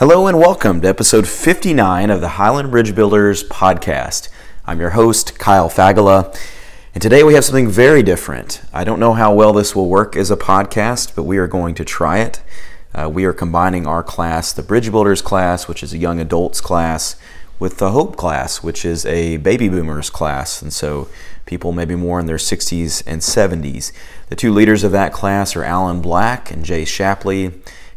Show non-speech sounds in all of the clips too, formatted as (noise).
Hello and welcome to episode 59 of the Highland Bridge Builders podcast. I'm your host, Kyle Fagala, and today we have something very different. I don't know how well this will work as a podcast, but we are going to try it. Uh, we are combining our class, the Bridge Builders class, which is a young adults class, with the Hope class, which is a baby boomers class. And so people maybe more in their 60s and 70s. The two leaders of that class are Allen Black and Jay Shappley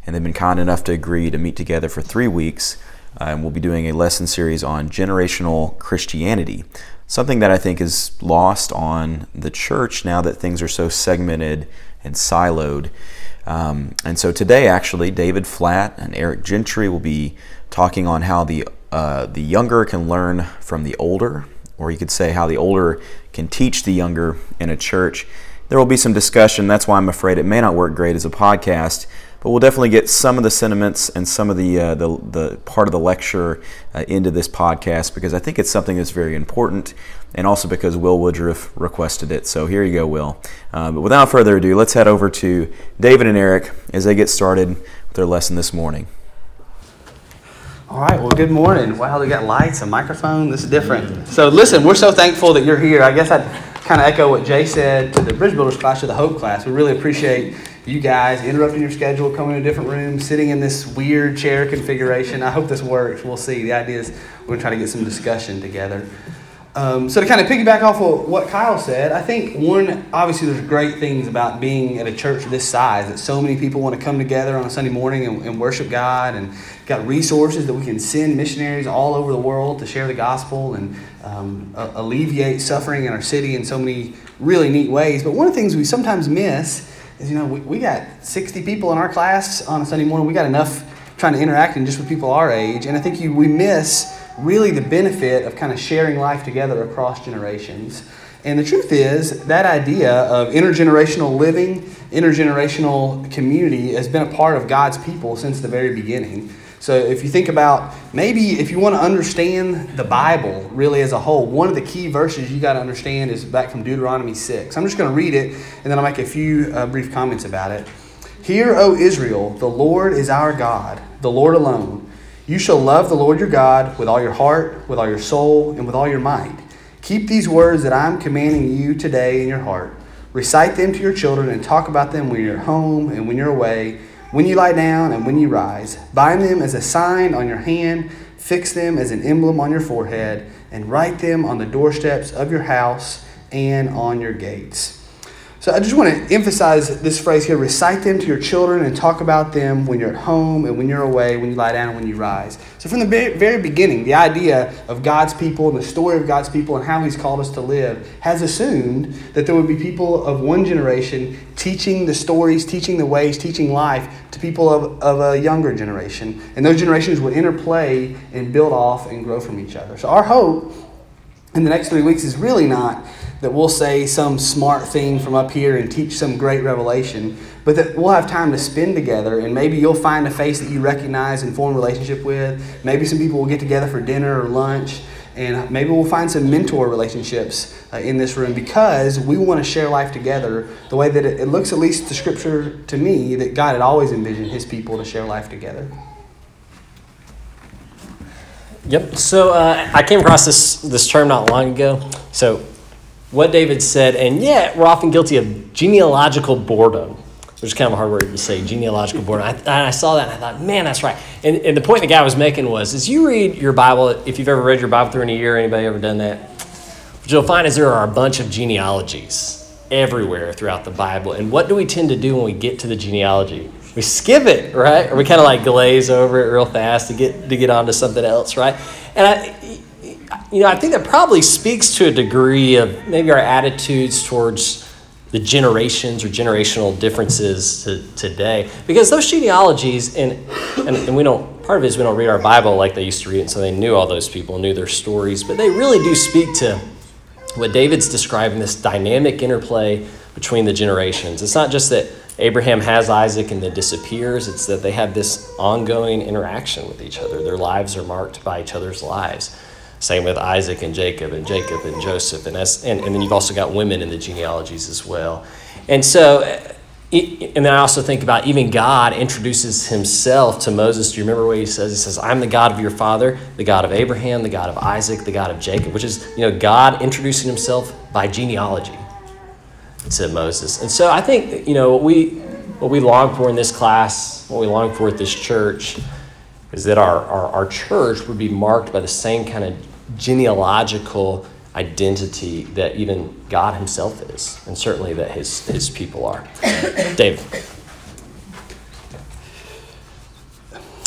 and they've been kind enough to agree to meet together for three weeks. Uh, and we'll be doing a lesson series on generational Christianity, something that I think is lost on the church now that things are so segmented and siloed. Um, and so today, actually, David Flatt and Eric Gentry will be talking on how the uh, the younger can learn from the older, or you could say how the older can teach the younger in a church. There will be some discussion. That's why I'm afraid it may not work great as a podcast but we'll definitely get some of the sentiments and some of the uh, the, the, part of the lecture uh, into this podcast because I think it's something that's very important, and also because Will Woodruff requested it. So here you go, Will. Uh, but without further ado, let's head over to David and Eric as they get started with their lesson this morning. All right, well, good morning. Wow, they got lights, a microphone. This is different. So, listen, we're so thankful that you're here. I guess I'd kind of echo what Jay said to the Bridge Builders class, to the Hope class. We really appreciate you guys interrupting your schedule, coming to a different room, sitting in this weird chair configuration. I hope this works. We'll see. The idea is we're going to try to get some discussion together. Um, so to kind of piggyback off of what Kyle said, I think one obviously there's great things about being at a church this size that so many people want to come together on a Sunday morning and, and worship God, and got resources that we can send missionaries all over the world to share the gospel and um, alleviate suffering in our city in so many really neat ways. But one of the things we sometimes miss is you know we, we got 60 people in our class on a Sunday morning. We got enough trying to interact and just with people our age, and I think you, we miss really the benefit of kind of sharing life together across generations. And the truth is, that idea of intergenerational living, intergenerational community has been a part of God's people since the very beginning. So if you think about maybe if you want to understand the Bible really as a whole, one of the key verses you got to understand is back from Deuteronomy 6. I'm just going to read it and then I'll make a few uh, brief comments about it. Hear, O Israel, the Lord is our God, the Lord alone. You shall love the Lord your God with all your heart, with all your soul, and with all your might. Keep these words that I'm commanding you today in your heart. Recite them to your children and talk about them when you're home and when you're away when you lie down and when you rise. Bind them as a sign on your hand, fix them as an emblem on your forehead, and write them on the doorsteps of your house and on your gates. So I just want to emphasize this phrase here recite them to your children and talk about them when you're at home and when you're away, when you lie down and when you rise. So from the very beginning, the idea of God's people and the story of God's people and how He's called us to live has assumed that there would be people of one generation teaching the stories, teaching the ways, teaching life to people of, of a younger generation. And those generations would interplay and build off and grow from each other. So our hope in the next three weeks is really not that we'll say some smart thing from up here and teach some great revelation, but that we'll have time to spend together and maybe you'll find a face that you recognize and form relationship with. Maybe some people will get together for dinner or lunch. And maybe we'll find some mentor relationships uh, in this room because we want to share life together the way that it, it looks, at least to Scripture, to me, that God had always envisioned His people to share life together. Yep. So uh, I came across this this term not long ago. So what David said, and yeah, we're often guilty of genealogical boredom, which is kind of a hard word to say, genealogical boredom. I, I saw that and I thought, man, that's right. And, and the point the guy was making was, as you read your Bible, if you've ever read your Bible through in a year, anybody ever done that? What you'll find is there are a bunch of genealogies everywhere throughout the Bible. And what do we tend to do when we get to the genealogy? We skip it, right? Or we kind of like glaze over it real fast to get to get onto something else, right? And I, you know, I think that probably speaks to a degree of maybe our attitudes towards the generations or generational differences to, today. Because those genealogies, and, and, and we don't, part of it is we don't read our Bible like they used to read it, so they knew all those people, knew their stories, but they really do speak to what David's describing this dynamic interplay between the generations. It's not just that Abraham has Isaac and then disappears, it's that they have this ongoing interaction with each other. Their lives are marked by each other's lives. Same with Isaac and Jacob and Jacob and Joseph. And, as, and, and then you've also got women in the genealogies as well. And so, and then I also think about even God introduces himself to Moses. Do you remember what he says? He says, I'm the God of your father, the God of Abraham, the God of Isaac, the God of Jacob, which is, you know, God introducing himself by genealogy to Moses. And so I think, you know, what we, what we long for in this class, what we long for at this church, is that our, our, our church would be marked by the same kind of genealogical identity that even God Himself is, and certainly that His, his people are. Dave.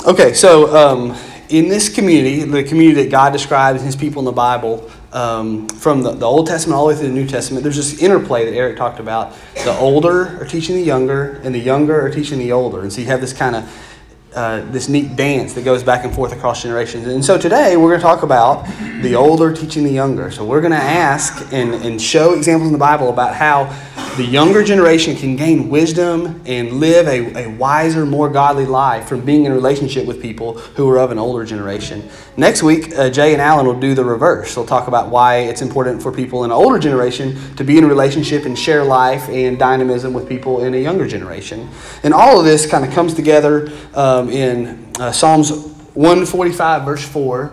Okay, so um, in this community, the community that God describes His people in the Bible, um, from the, the Old Testament all the way through the New Testament, there's this interplay that Eric talked about. The older are teaching the younger, and the younger are teaching the older. And so you have this kind of uh, this neat dance that goes back and forth across generations. And so today we're going to talk about the older teaching the younger. So we're going to ask and, and show examples in the Bible about how the younger generation can gain wisdom and live a, a wiser, more godly life from being in relationship with people who are of an older generation. Next week, uh, Jay and Allen will do the reverse. They'll talk about why it's important for people in an older generation to be in a relationship and share life and dynamism with people in a younger generation. And all of this kind of comes together um, in uh, Psalms 145, verse 4.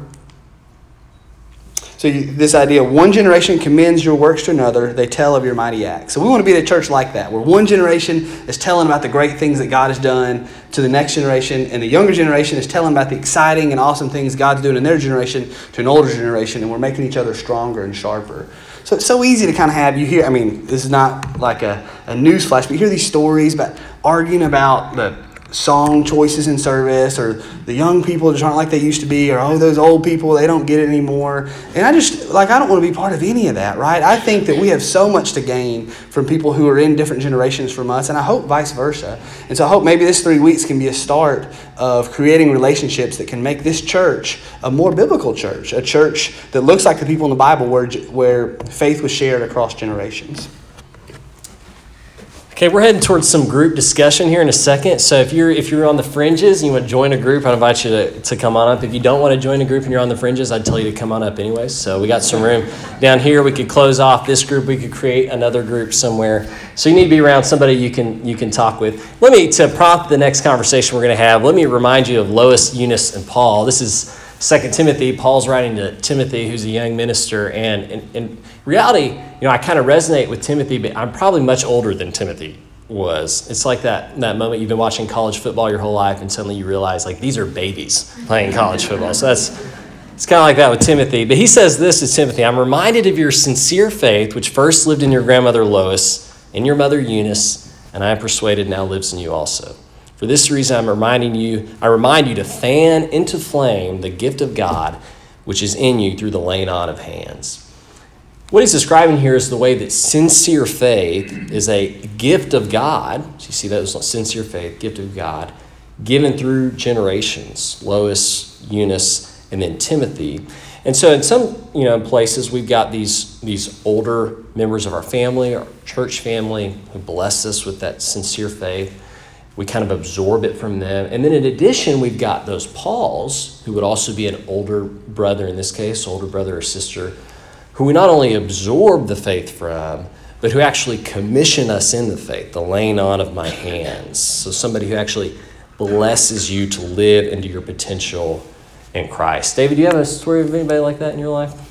So you, this idea, one generation commends your works to another, they tell of your mighty acts. So we want to be a church like that, where one generation is telling about the great things that God has done to the next generation, and the younger generation is telling about the exciting and awesome things God's doing in their generation to an older generation, and we're making each other stronger and sharper. So it's so easy to kind of have you hear. I mean, this is not like a, a news flash, but you hear these stories about arguing about the song choices in service or the young people just aren't like they used to be or oh those old people they don't get it anymore. And i just like i don't want to be part of any of that right? I think that we have so much to gain from people who are in different generations from us and i hope vice versa. And so i hope maybe this three weeks can be a start of creating relationships that can make this church a more biblical church a church that looks like the people in the bible where, where faith was shared across generations Okay, we're heading towards some group discussion here in a second. So if you're if you're on the fringes and you want to join a group, I invite you to, to come on up. If you don't want to join a group and you're on the fringes, I'd tell you to come on up anyway. So we got some room down here. We could close off this group. We could create another group somewhere. So you need to be around somebody you can you can talk with. Let me to prompt the next conversation we're going to have. Let me remind you of Lois, Eunice, and Paul. This is Second Timothy, Paul's writing to Timothy, who's a young minister, and in, reality, you know, I kind of resonate with Timothy, but I'm probably much older than Timothy was. It's like that that moment you've been watching college football your whole life, and suddenly you realize like these are babies playing college football. So that's it's kind of like that with Timothy. But he says this to Timothy: I'm reminded of your sincere faith, which first lived in your grandmother Lois in your mother Eunice, and I am persuaded now lives in you also. For this reason, I'm reminding you, I remind you to fan into flame the gift of God which is in you through the laying on of hands. What he's describing here is the way that sincere faith is a gift of God. So you see that as sincere faith, gift of God, given through generations Lois, Eunice, and then Timothy. And so in some you know places we've got these these older members of our family, our church family, who bless us with that sincere faith we kind of absorb it from them. And then in addition, we've got those Pauls, who would also be an older brother in this case, older brother or sister, who we not only absorb the faith from, but who actually commission us in the faith, the laying on of my hands. So somebody who actually blesses you to live into your potential in Christ. David, do you have a story of anybody like that in your life?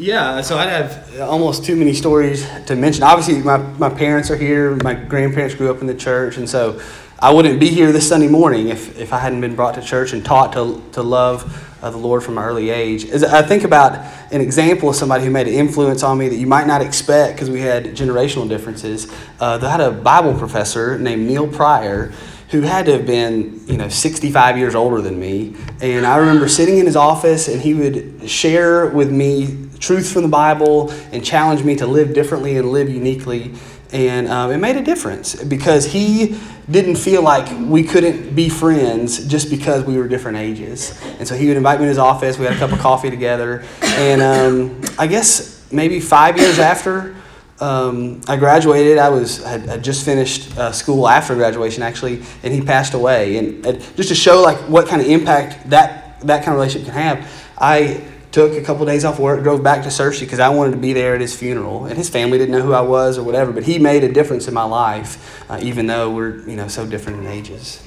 Yeah, so I'd have almost too many stories to mention. Obviously, my, my parents are here, my grandparents grew up in the church, and so I wouldn't be here this Sunday morning if, if I hadn't been brought to church and taught to, to love uh, the Lord from an early age. As I think about an example of somebody who made an influence on me that you might not expect because we had generational differences. Uh, I had a Bible professor named Neale Pryor who had to have been, you know, 65 years older than me. And I remember sitting in his office and he would share with me truth from the Bible and challenge me to live differently and live uniquely. And um, it made a difference because he didn't feel like we couldn't be friends just because we were different ages. And so he would invite me to his office. We had a cup of coffee together. And um, I guess maybe five years after um, I graduated. I was had, had just finished uh, school after graduation, actually, and he passed away. And, and, just to show like what kind of impact that that kind of relationship can have, I took a couple days off work, drove back to Searcy because I wanted to be there at his funeral. And his family didn't know who I was or whatever, but he made a difference in my life, uh, even though we're you know so different in ages.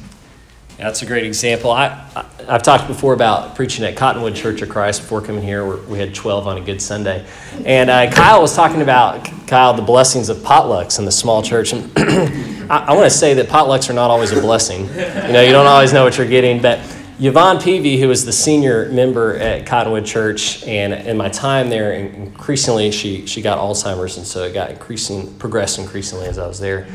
That's a great example. I, I, have talked before about preaching at Cottonwood Church of Christ before coming here. Where we had 12 on a good Sunday. And uh, Kyle was talking about, Kyle, the blessings of potlucks in the small church. And (clears throat) I, I want to say that potlucks are not always a blessing. You know, you don't always know what you're getting. But Yvonne Peavy, who was the senior member at Cottonwood Church, and in my time there, increasingly she, she got Alzheimer's, and so it got increasing, progressed increasingly as I was there.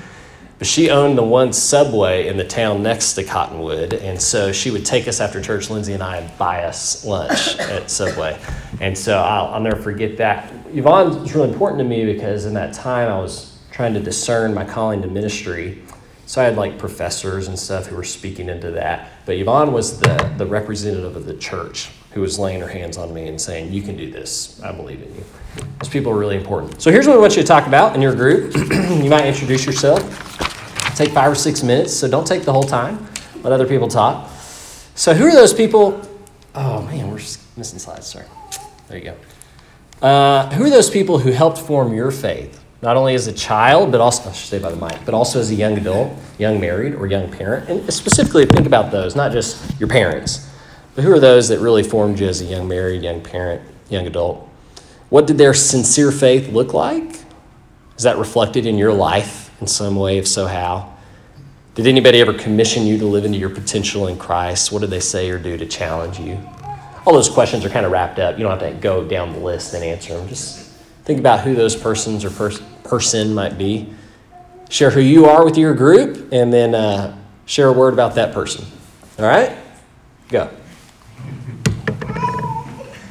But she owned the one subway in the town next to Cottonwood, and so she would take us after church, Lindsay and I, and buy us lunch at Subway. And so I'll, I'll never forget that. Yvonne was really important to me because in that time I was trying to discern my calling to ministry. So I had like professors and stuff who were speaking into that. But Yvonne was the, the representative of the church who was laying her hands on me and saying, You can do this. I believe in you. Those people are really important. So here's what we want you to talk about in your group. (clears throat) you might introduce yourself take five or six minutes, so don't take the whole time. Let other people talk. So, who are those people? Oh man, we're missing slides. Sorry. There you go. Uh, who are those people who helped form your faith, not only as a child, but also I should stay by the mic, but also as a young adult, young married, or young parent? And specifically, think about those, not just your parents, but who are those that really formed you as a young married, young parent, young adult? What did their sincere faith look like? Is that reflected in your life? In some way? If so, how? Did anybody ever commission you to live into your potential in Christ? What did they say or do to challenge you? All those questions are kind of wrapped up. You don't have to go down the list and answer them. Just think about who those persons or pers- person might be. Share who you are with your group, and then uh, share a word about that person. All right? Go.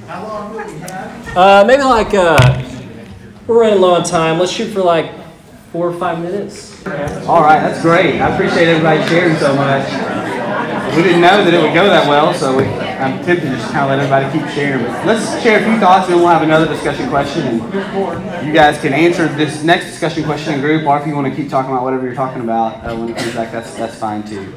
How long do we have? Uh, maybe like uh, we're running low on time. Let's shoot for like four or five minutes. All right, that's great. I appreciate everybody sharing so much. We didn't know that it would go that well, so we, I'm tempted to just kind of let everybody keep sharing. But let's share a few thoughts, and then we'll have another discussion question. And you guys can answer this next discussion question in group, or if you want to keep talking about whatever you're talking about uh, when it comes back, that's, that's fine too.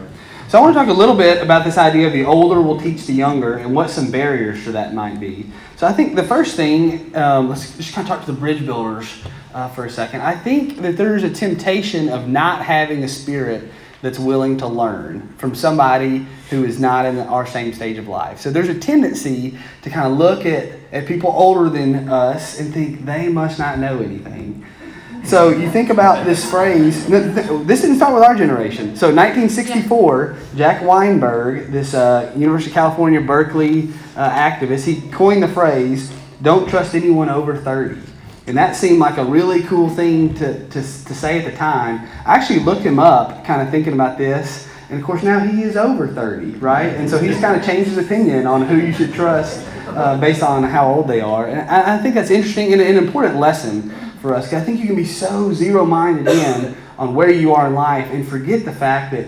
So I want to talk a little bit about this idea of the older will teach the younger and what some barriers for that might be. So I think the first thing, um, let's just kind of talk to the bridge builders uh, for a second. I think that there's a temptation of not having a spirit that's willing to learn from somebody who is not in our same stage of life. So there's a tendency to kind of look at, at people older than us and think they must not know anything. So you think about this phrase. This didn't start with our generation. So 1964, Jack Weinberg, this uh, University of California Berkeley uh, activist, he coined the phrase, "Don't trust anyone over 30." And that seemed like a really cool thing to, to, to say at the time. I actually looked him up, kind of thinking about this. And of course, now he is over 30, right? And so he's kind of changed his opinion on who you should trust uh, based on how old they are. And I, I think that's interesting and an important lesson for us. I think you can be so zero minded in on where you are in life and forget the fact that,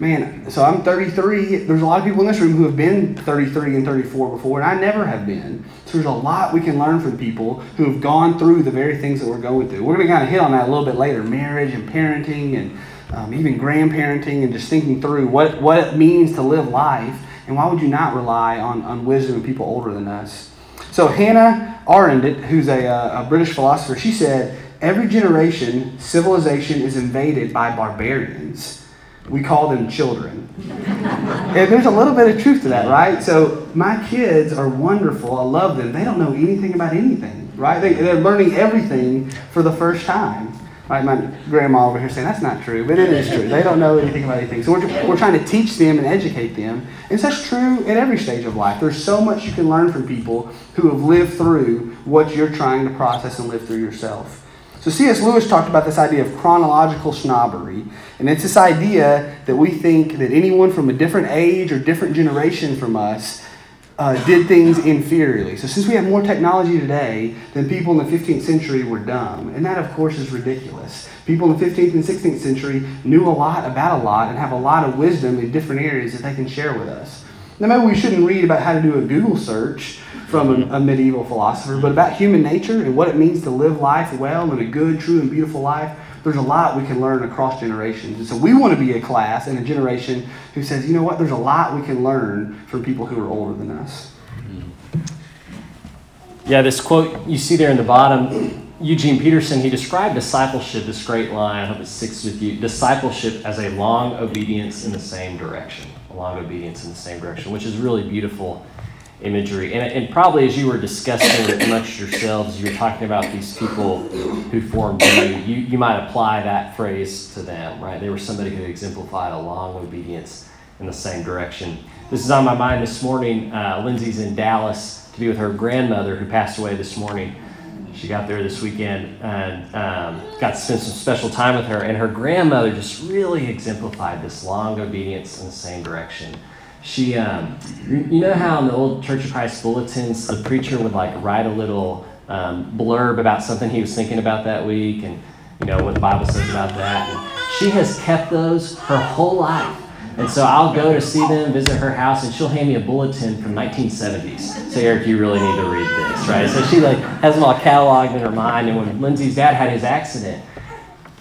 man, so I'm 33. There's a lot of people in this room who have been 33 and 34 before, and I never have been. So there's a lot we can learn from people who have gone through the very things that we're going through. We're going to kind of hit on that a little bit later marriage and parenting and um, even grandparenting and just thinking through what, what it means to live life. And why would you not rely on, on wisdom of people older than us? So Hannah Arendt, who's a, uh, a British philosopher, she said, every generation, civilization is invaded by barbarians. We call them children. and there's a little bit of truth to that, right? So my kids are wonderful. I love them. They don't know anything about anything, right? They, they're learning everything for the first time. Right, my grandma over here saying that's not true, but it is true. They don't know anything about anything. So we're, we're trying to teach them and educate them. And that's true in every stage of life. There's so much you can learn from people who have lived through what you're trying to process and live through yourself. So C.S. Lewis talked about this idea of chronological snobbery. And it's this idea that we think that anyone from a different age or different generation from us uh, did things inferiorly. So, since we have more technology today, then people in the 15th century were dumb. And that, of course, is ridiculous. People in the 15th and 16th century knew a lot about a lot and have a lot of wisdom in different areas that they can share with us. Now, maybe we shouldn't read about how to do a Google search from a, a medieval philosopher, but about human nature and what it means to live life well and a good, true, and beautiful life there's a lot we can learn across generations. And so we want to be a class and a generation who says, you know what, there's a lot we can learn from people who are older than us. Mm-hmm. Yeah, this quote you see there in the bottom, Eugene Peterson, he described discipleship, this great line, I hope it sticks with you discipleship as a long obedience in the same direction. A long obedience in the same direction, which is really beautiful imagery. And, and probably as you were discussing it (coughs) amongst yourselves, you were talking about these people who formed you, you, you might apply that phrase to them, right? They were somebody who exemplified a long obedience in the same direction. This is on my mind this morning. Uh, Lindsay's in Dallas to be with her grandmother who passed away this morning. She got there this weekend and um, got to spend some special time with her. And her grandmother just really exemplified this long obedience in the same direction. She, um, you know how in the old Church of Christ bulletins, the preacher would like write a little um, blurb about something he was thinking about that week, and you know what the Bible says about that. And she has kept those her whole life. And so I'll go to see them, visit her house, and she'll hand me a bulletin from 1970s. Say, Eric, you really need to read this, right? So she like has them all cataloged in her mind. And when Lindsay's dad had his accident,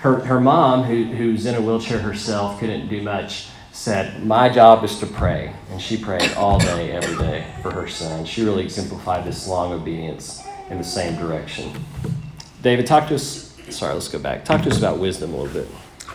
her, her mom, who, who's in a wheelchair herself, couldn't do much, said, My job is to pray. And she prayed all day, every day for her son. She really exemplified this long obedience in the same direction. David, talk to us. Sorry, let's go back. Talk to us about wisdom a little bit.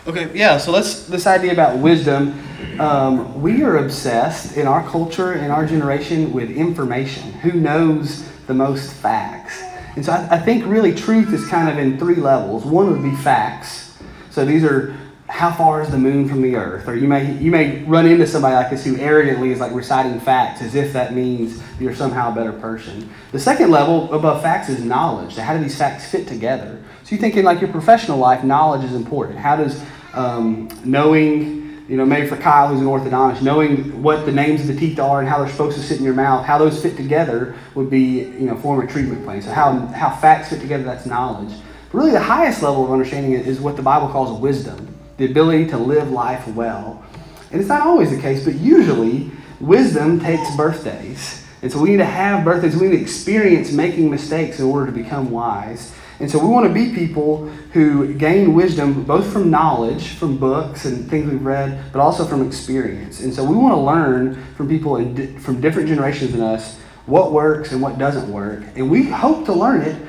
Okay, yeah. So let's this idea about wisdom. Um, we are obsessed in our culture, in our generation, with information. Who knows the most facts? And so I, I think really truth is kind of in three levels. One would be facts. So these are how far is the moon from the earth? Or you may you may run into somebody like this who arrogantly is like reciting facts as if that means you're somehow a better person. The second level above facts is knowledge. So how do these facts fit together? So you think in like your professional life, knowledge is important. How does um, knowing, you know, maybe for Kyle who's an orthodontist, knowing what the names of the teeth are and how they're supposed to sit in your mouth, how those fit together would be, you know, form a treatment plan. So how how facts fit together, that's knowledge. But really, the highest level of understanding is what the Bible calls wisdom the ability to live life well. And it's not always the case, but usually wisdom takes birthdays. And so we need to have birthdays. We need to experience making mistakes in order to become wise. And so we want to be people who gain wisdom both from knowledge, from books and things we've read, but also from experience. And so we want to learn from people in, from different generations than us what works and what doesn't work. And we hope to learn it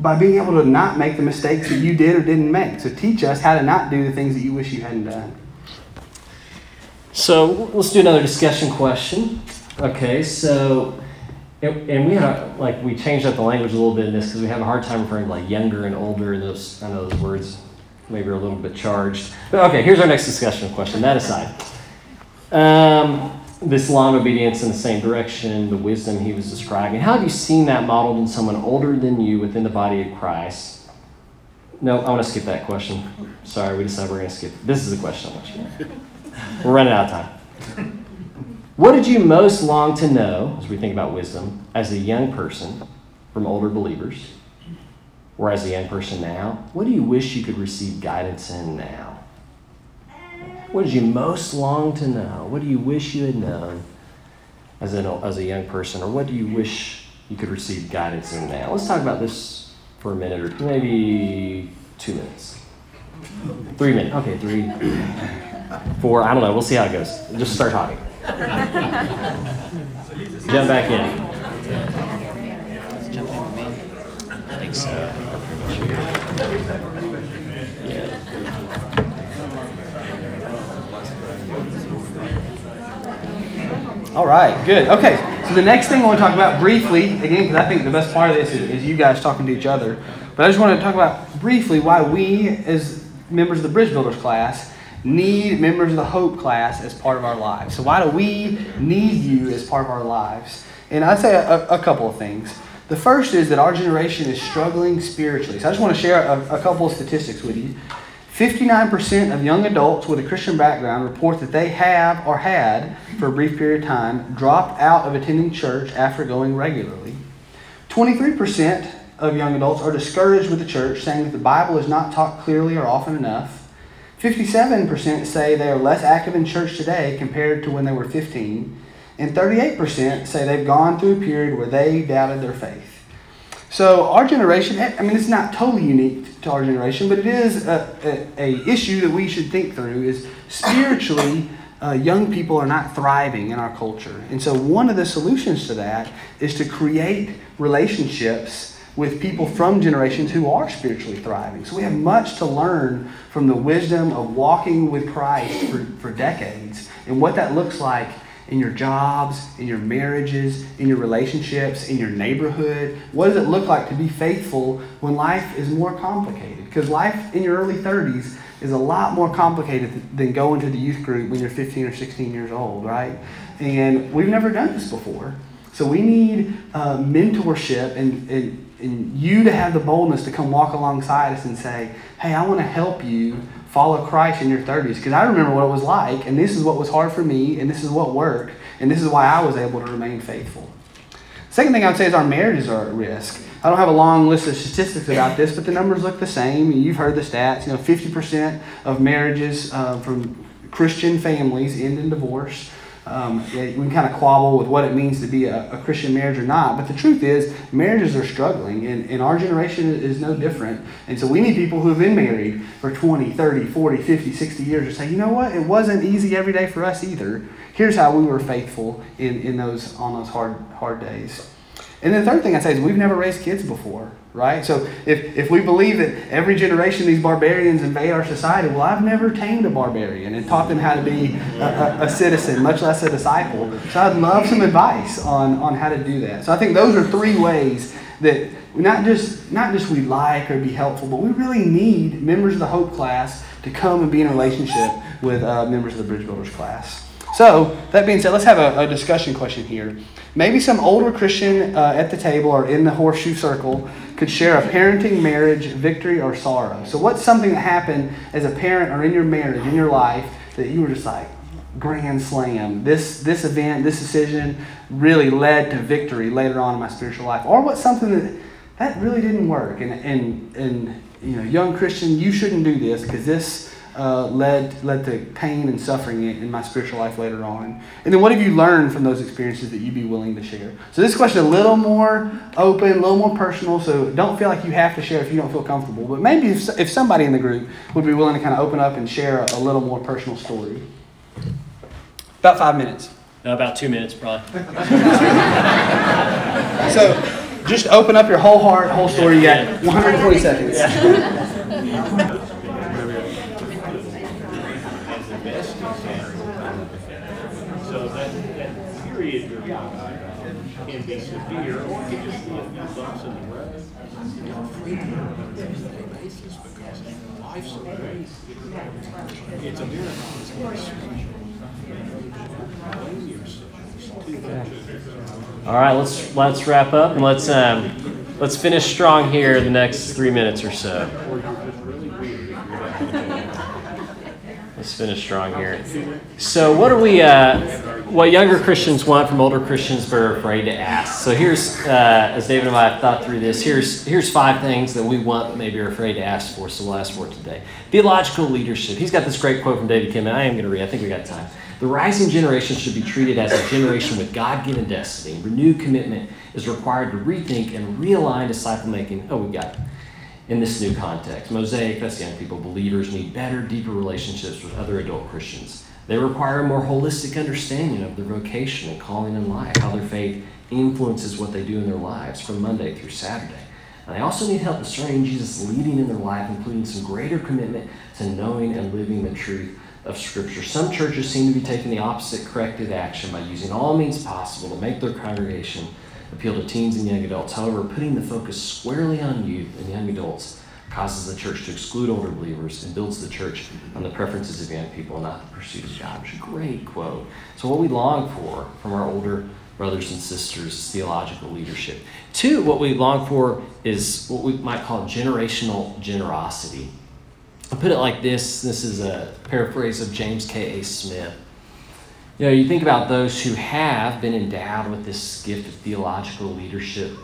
by being able to not make the mistakes that you did or didn't make. So teach us how to not do the things that you wish you hadn't done. So let's do another discussion question. Okay, so and we had like we changed up the language a little bit in this because we have a hard time referring to like younger and older, and those I know those words maybe are a little bit charged. But okay, here's our next discussion question. That aside, um, this long obedience in the same direction, the wisdom he was describing. How have you seen that modeled in someone older than you within the body of Christ? No, I want to skip that question. Sorry, we decided we're going to skip. This is the question I want you to We're running out of time. What did you most long to know, as we think about wisdom, as a young person from older believers, or as a young person now? What do you wish you could receive guidance in now? What did you most long to know? What do you wish you had known as, an, as a young person? Or what do you wish you could receive guidance in now? Let's talk about this for a minute or maybe two minutes. Three minutes. Okay, three, four. I don't know. We'll see how it goes. Just start talking. Jump back in. I think so. All right, good. Okay, so the next thing I want to talk about briefly, again, because I think the best part of this is, is, you guys talking to each other, but I just want to talk about briefly why we, as members of the Bridge Builders class, need members of the Hope class as part of our lives. So, why do we need you as part of our lives? And I'd say a, a couple of things. The first is that our generation is struggling spiritually. So, I just want to share a, a couple of statistics with you. 59% of young adults with a Christian background report that they have or had, for a brief period of time, dropped out of attending church after going regularly. 23% of young adults are discouraged with the church, saying that the Bible is not taught clearly or often enough. 57% say they are less active in church today compared to when they were 15. And 38% say they've gone through a period where they doubted their faith. So our generation, I mean, it's not totally unique to our generation, but it is a, a, a issue that we should think through. Is spiritually, uh, young people are not thriving in our culture. And so, one of the solutions to that is to create relationships with people from generations who are spiritually thriving. So, we have much to learn from the wisdom of walking with Christ for, for decades and what that looks like in your jobs, in your marriages, in your relationships, in your neighborhood? What does it look like to be faithful when life is more complicated? Because life in your early 30s is a lot more complicated than going to the youth group when you're 15 or 16 years old, right? And we've never done this before. So we need uh, mentorship and, and, and you to have the boldness to come walk alongside us and say, hey, I want to help you follow Christ in your 30s. Because I remember what it was like, and this is what was hard for me, and this is what worked, and this is why I was able to remain faithful. Second thing I would say is our marriages are at risk. I don't have a long list of statistics about this, but the numbers look the same. You've heard the stats. You know, 50% of marriages uh, from Christian families end in divorce. Um, we kind of quabble with what it means to be a, a, Christian marriage or not, but the truth is, marriages are struggling, and, and our generation is no different. And so we need people who have been married for 20, 30, 40, 50, 60 years to say, you know what, it wasn't easy every day for us either. Here's how we were faithful in, in those, on those hard, hard days. And the third thing I'd say is we've never raised kids before, right? So if, if we believe that every generation these barbarians invade our society, well, I've never tamed a barbarian and taught them how to be a, a, a, citizen, much less a disciple. So I'd love some advice on, on how to do that. So I think those are three ways that not just not just we like or be helpful, but we really need members of the Hope class to come and be in a relationship with uh, members of the Bridge Builders class. So, that being said, let's have a, a discussion question here. Maybe some older Christian uh, at the table or in the horseshoe circle could share a parenting, marriage, victory, or sorrow. So, what's something that happened as a parent or in your marriage, in your life, that you were just like, grand slam. This this event, this decision really led to victory later on in my spiritual life. Or what's something that that really didn't work. And and and you know, young Christian, you shouldn't do this because this uh, led led to pain and suffering in, in, my spiritual life later on? And then what have you learned from those experiences that you'd be willing to share? So this question a little more open, a little more personal. So don't feel like you have to share if you don't feel comfortable. But maybe if, if somebody in the group would be willing to kind of open up and share a, a little more personal story. About five minutes. No, about two minutes, probably. (laughs) so just open up your whole heart, whole story. You got 120 seconds. (laughs) be severe, or it could just be a few bumps in the road. life's so great. It's a miracle. All right, let's let's wrap up and let's um, let's finish strong here the next three minutes or so. Let's finish strong here. So, what are we? Uh, what younger Christians want from older Christians but are afraid to ask. So here's, uh, as David and I have thought through this, here's, here's five things that we want but maybe are afraid to ask for, so we'll ask for it today. Theological leadership. He's got this great quote from David Kim, and I am going to read. I think we got time. The rising generation should be treated as a generation with God given destiny. Renewed commitment is required to rethink and realign disciple making. Oh, we got it. In this new context, Mosaic, that's young people, believers need better, deeper relationships with other adult Christians. They require a more holistic understanding of their vocation and calling in life, how their faith influences what they do in their lives from Monday through Saturday. And they also need help discerning Jesus leading in their life, including some greater commitment to knowing and living the truth of Scripture. Some churches seem to be taking the opposite corrective action by using all means possible to make their congregation appeal to teens and young adults. However, putting the focus squarely on youth and young adults causes the church to exclude older believers and builds the church on the preferences of young people, not the pursuit of a great quote. So, what we long for from our older brothers and sisters is theological leadership. Two, what we long for is what we might call generational generosity. I'll put it like this this is a paraphrase of James K.A. Smith. You know, you think about those who have been endowed with this gift of theological leadership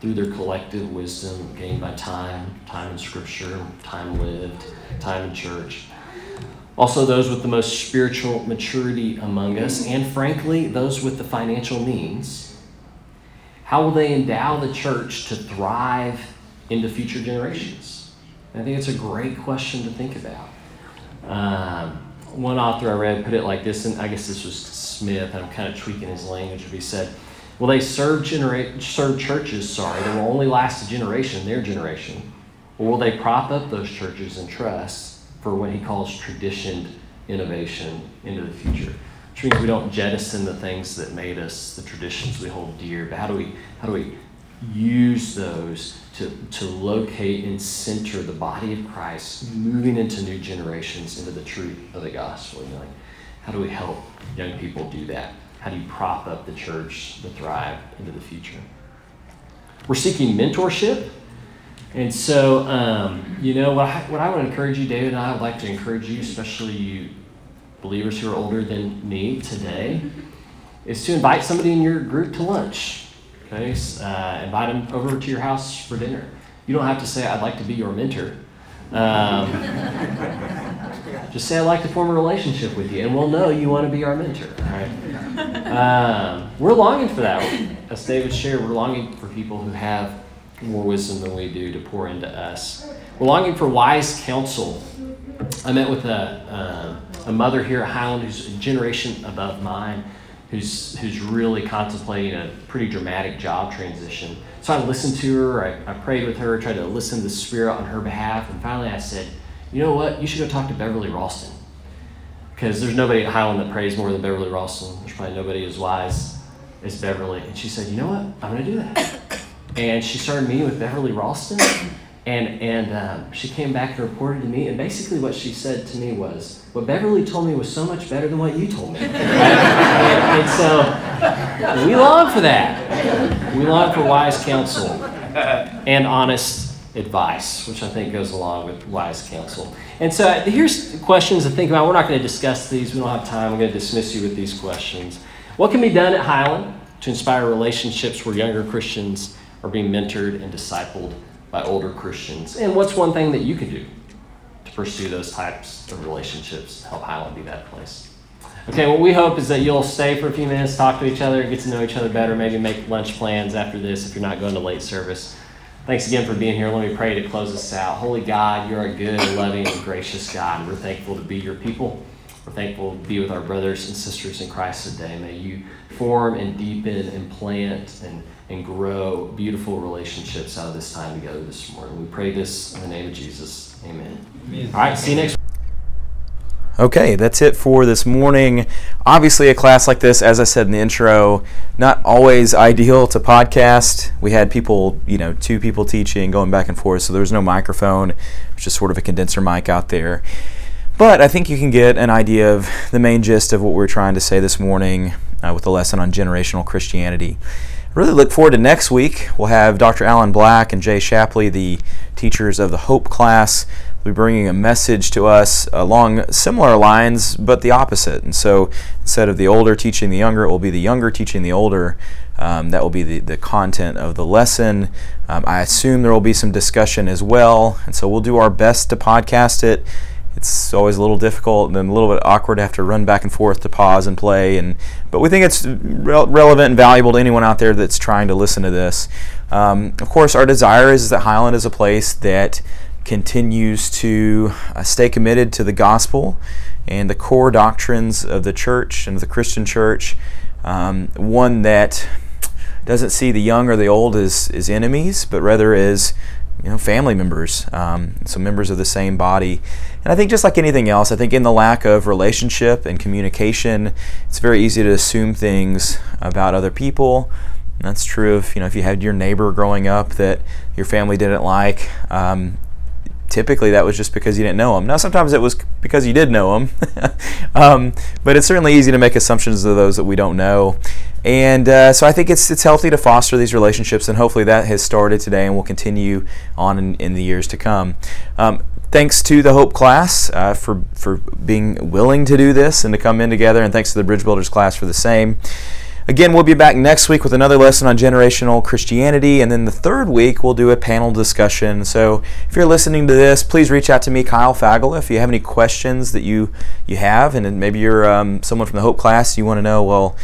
through their collective wisdom gained by time, time in Scripture, time lived, time in church. Also, those with the most spiritual maturity among us, and frankly, those with the financial means. How will they endow the church to thrive into future generations? I think it's a great question to think about. Um, one author I read put it like this, and I guess this was Smith, I'm kind of tweaking his language, but he said, Will they serve, genera- serve churches, sorry, that will only last a generation, their generation? Or will they prop up those churches and trust for what he calls traditioned innovation into the future? Which means we don't jettison the things that made us, the traditions we hold dear, but how do we, how do we use those to, to locate and center the body of Christ moving into new generations into the truth of the gospel? You know, like, how do we help young people do that? How do you prop up the church to thrive into the future? We're seeking mentorship. And so, um, you know, what I, what I would encourage you, David and I would like to encourage you, especially you believers who are older than me today, is to invite somebody in your group to lunch. Okay, uh, invite them over to your house for dinner. You don't have to say, I'd like to be your mentor. Um, just say, I'd like to form a relationship with you, and we'll know you want to be our mentor. All right? Um, we're longing for that. As David shared, we're longing for people who have more wisdom than we do to pour into us. We're longing for wise counsel. I met with a, uh, a mother here at Highland who's a generation above mine who's, who's really contemplating a pretty dramatic job transition. So I listened to her, I, I prayed with her, tried to listen to the Spirit on her behalf, and finally I said, You know what? You should go talk to Beverly Ralston. Because there's nobody at Highland that prays more than Beverly Ralston. There's probably nobody as wise as Beverly. And she said, You know what? I'm going to do that. (coughs) And she started meeting with Beverly Ralston. And, and um, she came back and reported to me. And basically, what she said to me was, What Beverly told me was so much better than what you told me. (laughs) and, and so we long for that. We long for wise counsel and honest advice, which I think goes along with wise counsel. And so uh, here's questions to think about. We're not going to discuss these, we don't have time. I'm going to dismiss you with these questions. What can be done at Highland to inspire relationships where younger Christians are being mentored and discipled by older Christians? And what's one thing that you could do to pursue those types of relationships, help Highland be that place? Okay, what we hope is that you'll stay for a few minutes, talk to each other, get to know each other better, maybe make lunch plans after this if you're not going to late service. Thanks again for being here. Let me pray to close us out. Holy God, you're a good, loving, and gracious God. We're thankful to be your people. We're thankful to be with our brothers and sisters in Christ today. May you form and deepen and plant and, and grow beautiful relationships out of this time together this morning. We pray this in the name of Jesus. Amen. Amen. All right, see you next Okay, that's it for this morning. Obviously, a class like this, as I said in the intro, not always ideal to podcast. We had people, you know, two people teaching, going back and forth, so there was no microphone, which is sort of a condenser mic out there. But I think you can get an idea of the main gist of what we're trying to say this morning uh, with the lesson on generational Christianity. I really look forward to next week. We'll have Dr. Allen Black and Jay Shappley, the teachers of the Hope class be bringing a message to us along similar lines, but the opposite. And so instead of the older teaching the younger, it will be the younger teaching the older. Um, that will be the, the content of the lesson. Um, I assume there will be some discussion as well. And so we'll do our best to podcast it. It's always a little difficult and a little bit awkward to have to run back and forth to pause and play. And but we think it's re- relevant and valuable to anyone out there that's trying to listen to this. Um, of course, our desire is that Highland is a place that continues to uh, stay committed to the gospel and the core doctrines of the church and the Christian church. Um, one that doesn't see the young or the old as, as enemies, but rather as you know, family members, um, so members of the same body. And I think just like anything else, I think in the lack of relationship and communication, it's very easy to assume things about other people. And that's true of you know if you had your neighbor growing up that your family didn't like. Um, typically that was just because you didn't know them. Now, sometimes it was because you did know them, (laughs) um, but it's certainly easy to make assumptions of those that we don't know. And uh, so I think it's it's healthy to foster these relationships, and hopefully that has started today and will continue on in, in the years to come. Um, thanks to the Hope class uh, for for being willing to do this and to come in together, and thanks to the Bridge Builders class for the same. Again, we'll be back next week with another lesson on generational Christianity, and then the third week we'll do a panel discussion. So if you're listening to this, please reach out to me, Kyle Fagel, if you have any questions that you you have, and maybe you're um, someone from the Hope class, you want to know, well,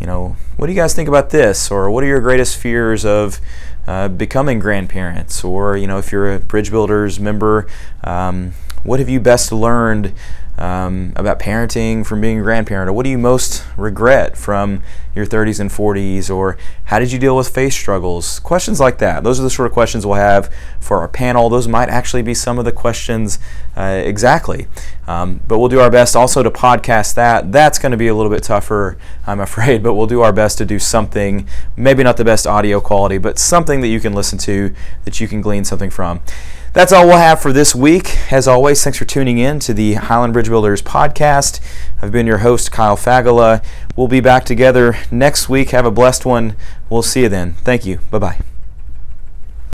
you know, what do you guys think about this, or what are your greatest fears of uh, becoming grandparents, or you know, if you're a Bridge Builders member, um, what have you best learned um, about parenting from being a grandparent, or what do you most regret from your 30s and 40s, or how did you deal with faith struggles? Questions like that. Those are the sort of questions we'll have for our panel. Those might actually be some of the questions uh, exactly. Um, but we'll do our best also to podcast that. That's going to be a little bit tougher, I'm (laughs) afraid, but we'll do our best to do something, maybe not the best audio quality, but something that you can listen to, that you can glean something from. That's all we'll have for this week. As always, thanks for tuning in to the Highland Bridge Builders podcast. I've been your host, Kyle Fagala. We'll be back together next week. Have a blessed one. We'll see you then. Thank you. Bye bye.